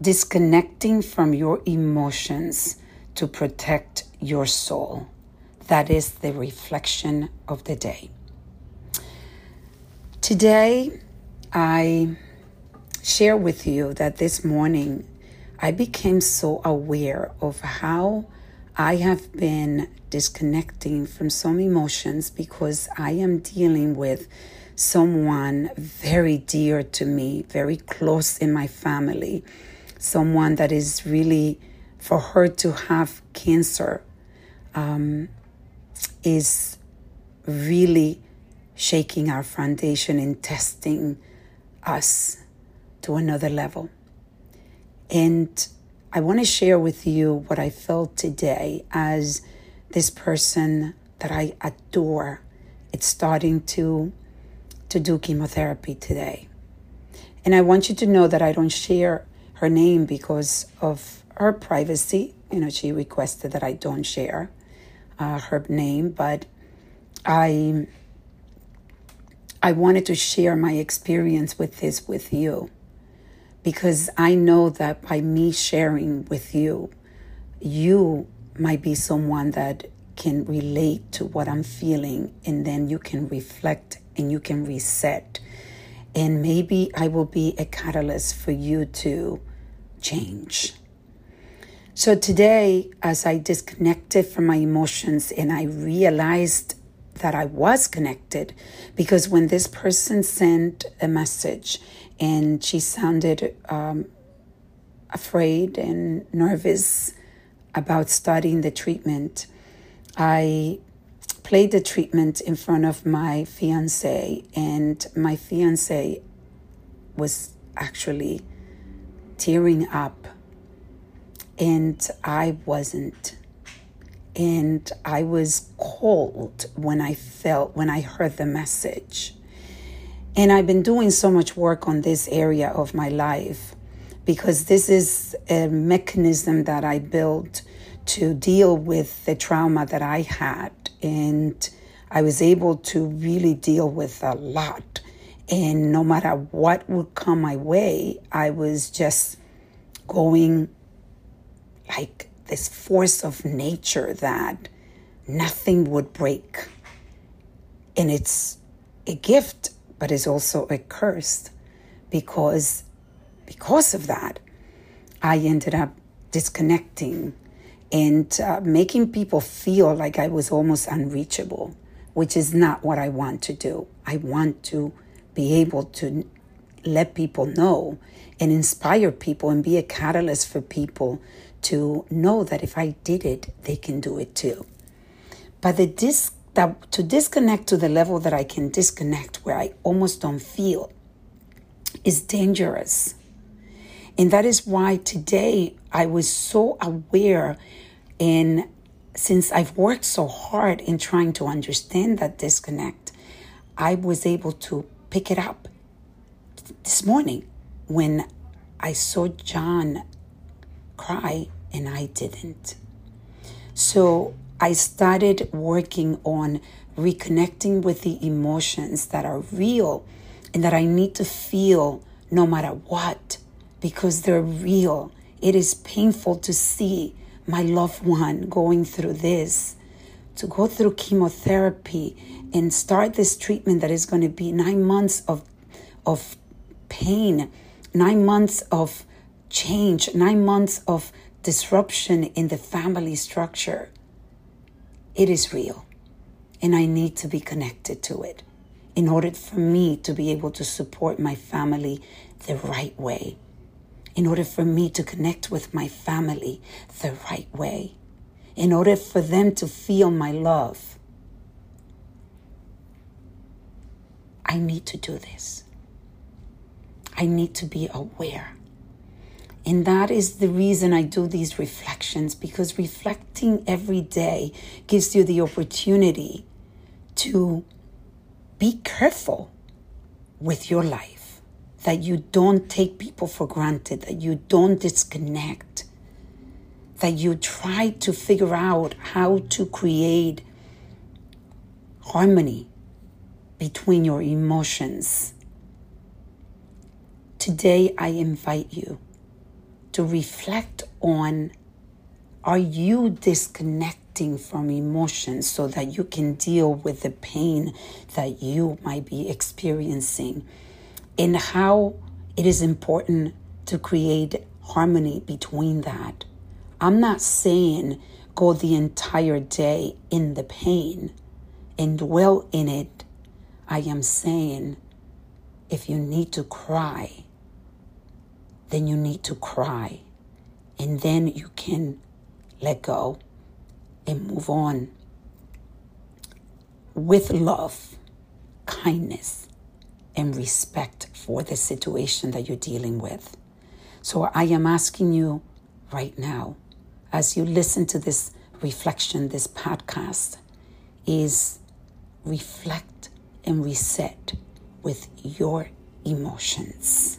disconnecting from your emotions to protect your soul. That is the reflection of the day. Today, I share with you that this morning I became so aware of how I have been disconnecting from some emotions because I am dealing with someone very dear to me, very close in my family, someone that is really, for her to have cancer, um, is really shaking our foundation and testing us to another level. And I want to share with you what I felt today as this person that I adore. It's starting to to do chemotherapy today. And I want you to know that I don't share her name because of her privacy. You know, she requested that I don't share uh, her name, but I I wanted to share my experience with this with you because I know that by me sharing with you, you might be someone that can relate to what I'm feeling, and then you can reflect and you can reset. And maybe I will be a catalyst for you to change. So today, as I disconnected from my emotions and I realized that I was connected, because when this person sent a message and she sounded um, afraid and nervous about starting the treatment. I played the treatment in front of my fiance, and my fiance was actually tearing up, and I wasn't. And I was cold when I felt, when I heard the message. And I've been doing so much work on this area of my life because this is a mechanism that I built to deal with the trauma that I had. And I was able to really deal with a lot. And no matter what would come my way, I was just going like this force of nature that nothing would break. And it's a gift but it's also a curse because because of that I ended up disconnecting and uh, making people feel like I was almost unreachable, which is not what I want to do. I want to be able to let people know and inspire people and be a catalyst for people to know that if I did it, they can do it too. But the disc that to disconnect to the level that I can disconnect where I almost don't feel is dangerous. And that is why today I was so aware and since I've worked so hard in trying to understand that disconnect, I was able to pick it up this morning when I saw John cry and I didn't. So I started working on reconnecting with the emotions that are real and that I need to feel no matter what because they're real. It is painful to see my loved one going through this, to go through chemotherapy and start this treatment that is going to be nine months of, of pain, nine months of change, nine months of disruption in the family structure. It is real and I need to be connected to it in order for me to be able to support my family the right way, in order for me to connect with my family the right way, in order for them to feel my love. I need to do this. I need to be aware. And that is the reason I do these reflections because reflecting every day gives you the opportunity to be careful with your life, that you don't take people for granted, that you don't disconnect, that you try to figure out how to create harmony between your emotions. Today, I invite you to reflect on are you disconnecting from emotions so that you can deal with the pain that you might be experiencing and how it is important to create harmony between that. I'm not saying go the entire day in the pain and dwell in it. I am saying if you need to cry, then you need to cry. And then you can let go and move on with love, kindness, and respect for the situation that you're dealing with. So I am asking you right now, as you listen to this reflection, this podcast, is reflect and reset with your emotions.